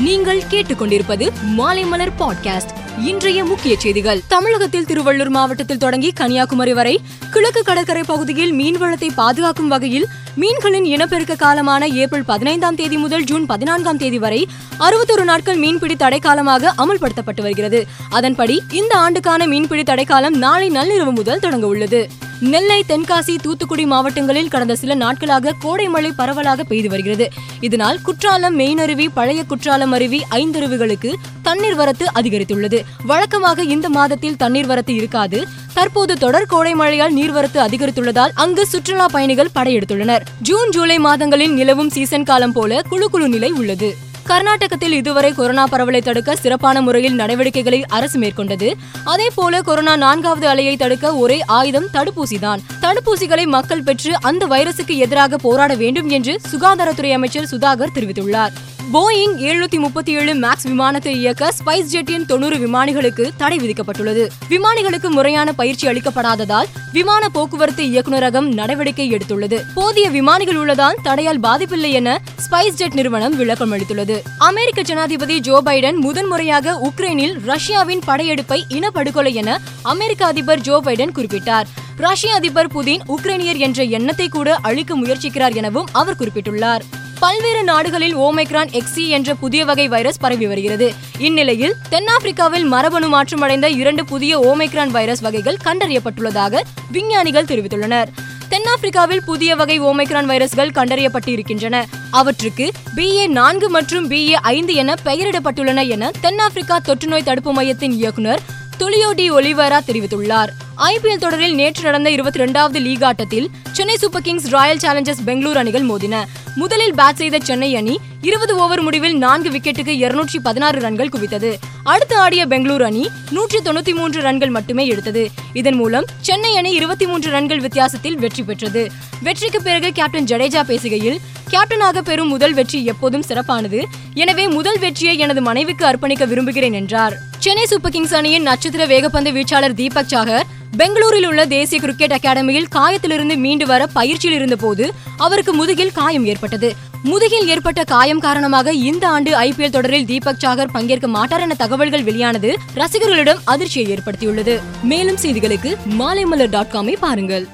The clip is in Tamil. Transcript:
நீங்கள் கேட்டுக்கொண்டிருப்பது மாலைமலர் பாட்காஸ்ட். இன்றைய முக்கிய செய்திகள். தமிழகத்தில் திருவள்ளூர் மாவட்டத்தில் தொடங்கி கன்னியாகுமரி வரை கிழக்கு கடற்கரை பகுதியில் மீன்வளத்தை பாதுகாக்கும் வகையில் மீன்களின் இனப்பெருக்க காலமான ஏப்ரல் பதினைந்தாம் தேதி முதல் ஜூன் பதினான்காம் தேதி வரை அறுபத்தொரு நாட்கள் மீன்பிடி தடை காலமாக அமல்படுத்தப்பட்டு வருகிறது. அதன்படி இந்த ஆண்டுக்கான மீன்பிடி தடைக்காலம் நாளை நள்ளிரவு முதல் தொடங்க உள்ளது. நெல்லை தென்காசி தூத்துக்குடி மாவட்டங்களில் கடந்த சில நாட்களாக கோடை மழை பரவலாக பெய்து வருகிறது. இதனால் குற்றாலம் மெயினருவி பழைய குற்றாலம் அருவி ஐந்தருவிகளுக்கு தண்ணீர் வரத்து அதிகரித்துள்ளது. வழக்கமாக இந்த மாதத்தில் தண்ணீர் வரத்து இருக்காது. தற்போது தொடர் கோடை மழையால் நீர்வரத்து அதிகரித்துள்ளதால் அங்கு சுற்றுலா பயணிகள் படையெடுத்துள்ளனர். ஜூன் ஜூலை மாதங்களில் நிலவும் சீசன் காலம் போல குழு குழு நிலை உள்ளது. கர்நாடகத்தில் இதுவரை கொரோனா பரவலை தடுக்க சிறப்பான முறையில் நடவடிக்கைகளை அரசு மேற்கொண்டது. அதே போல கொரோனா நான்காவது அலையை தடுக்க ஒரே ஆயுதம் தடுப்பூசிதான். தடுப்பூசிகளை மக்கள் பெற்று அந்த வைரசுக்கு எதிராக போராட வேண்டும் என்று சுகாதாரத்துறை அமைச்சர் சுதாகர் தெரிவித்துள்ளார். போயிங் எழுநூத்தி முப்பத்தி ஏழு மேக்ஸ் விமானத்தை இயக்க ஸ்பைஸ் ஜெட்டின் தொண்ணூறு விமானிகளுக்கு தடை விதிக்கப்பட்டுள்ளது. விமானிகளுக்கு முறையான பயிற்சி அளிக்கப்படாததால் விமான போக்குவரத்து இயக்குநரகம் நடவடிக்கை எடுத்துள்ளது. போதிய விமானிகள் உள்ளதால் தடையால் பாதிப்பில்லை என ஸ்பைஸ் ஜெட் நிறுவனம் விளக்கம் அளித்துள்ளது. அமெரிக்க ஜனாதிபதி ஜோ பைடன் முதன்முறையாக உக்ரைனில் ரஷ்யாவின் படையெடுப்பை இனப்படுகொலை என அமெரிக்க அதிபர் ஜோ பைடன் குறிப்பிட்டார். ரஷ்ய அதிபர் புதின் உக்ரைனியர் என்ற எண்ணத்தை கூட அழிக்க முயற்சிக்கிறார் எனவும் அவர் குறிப்பிட்டுள்ளார். பல்வேறு நாடுகளில் ஓமைக்ரான் எக்ஸி என்ற புதிய வகை வைரஸ் பரவி வருகிறது. இந்நிலையில் தென்னாப்பிரிக்காவில் மரபணு மாற்றமடைந்த இரண்டு புதிய ஓமைக்ரான் வைரஸ் வகைகள் கண்டறியப்பட்டுள்ளதாக விஞ்ஞானிகள் தெரிவித்துள்ளனர். தென்னாப்பிரிக்காவில் புதிய வகை ஓமைக்ரான் வைரஸ்கள் கண்டறியப்பட்டு இருக்கின்றன அவற்றுக்கு பிஏ நான்கு மற்றும் பிஏ ஐந்து என பெயரிடப்பட்டுள்ளன என தென்னாப்பிரிக்கா தொற்றுநோய் தடுப்பு மையத்தின் இயக்குநர் துலியோ டி ஒலிவரா தெரிவித்துள்ளார். ஐபிஎல் தொடரில் நேற்று நடந்த இருபத்தி இரண்டாவது லீக் ஆட்டத்தில் Chennai super kings royal challengers Bangalore அணிகள் மோதின. முதலில் பேட் செய்த சென்னை அணி இருபது ஓவர் முடிவில் நான்கு விக்கெட்டுக்கு இருநூற்றி பதினாறு ரன்கள் குவித்தது. அடுத்து ஆடிய பெங்களூரு அணி நூற்றி தொண்ணூத்தி மூன்று ரன்கள் மட்டுமே எடுத்தது. இதன் மூலம் சென்னை அணி இருபத்தி மூன்று ரன்கள் வித்தியாசத்தில் வெற்றி பெற்றது. வெற்றிக்கு பிறகு கேப்டன் ஜடேஜா பேசுகையில் கேப்டனாக பெறும் முதல் வெற்றி எப்போதும் சிறப்பானது. எனவே முதல் வெற்றியை எனது மனைவிக்கு அர்ப்பணிக்க விரும்புகிறேன் என்றார். சென்னை சூப்பர் கிங்ஸ் அணியின் நட்சத்திர வேகப்பந்து வீச்சாளர் தீபக் சாகர் பெங்களூரில் உள்ள தேசிய கிரிக்கெட் அகாடமியில் காயத்திலிருந்து மீண்டு வர பயிற்சியில் இருந்தபோது அவருக்கு முதுகில் காயம் ஏற்பட்டது. முதுகில் ஏற்பட்ட காயம் காரணமாக இந்த ஆண்டு ஐபிஎல் தொடரில் தீபக் சாகர் பங்கேற்க மாட்டார் என தகவல்கள் வெளியானது ரசிகர்களிடம் அதிர்ச்சியை ஏற்படுத்தியுள்ளது. மேலும் செய்திகளுக்கு மாலைமலர் டாட் காமை பாருங்கள்.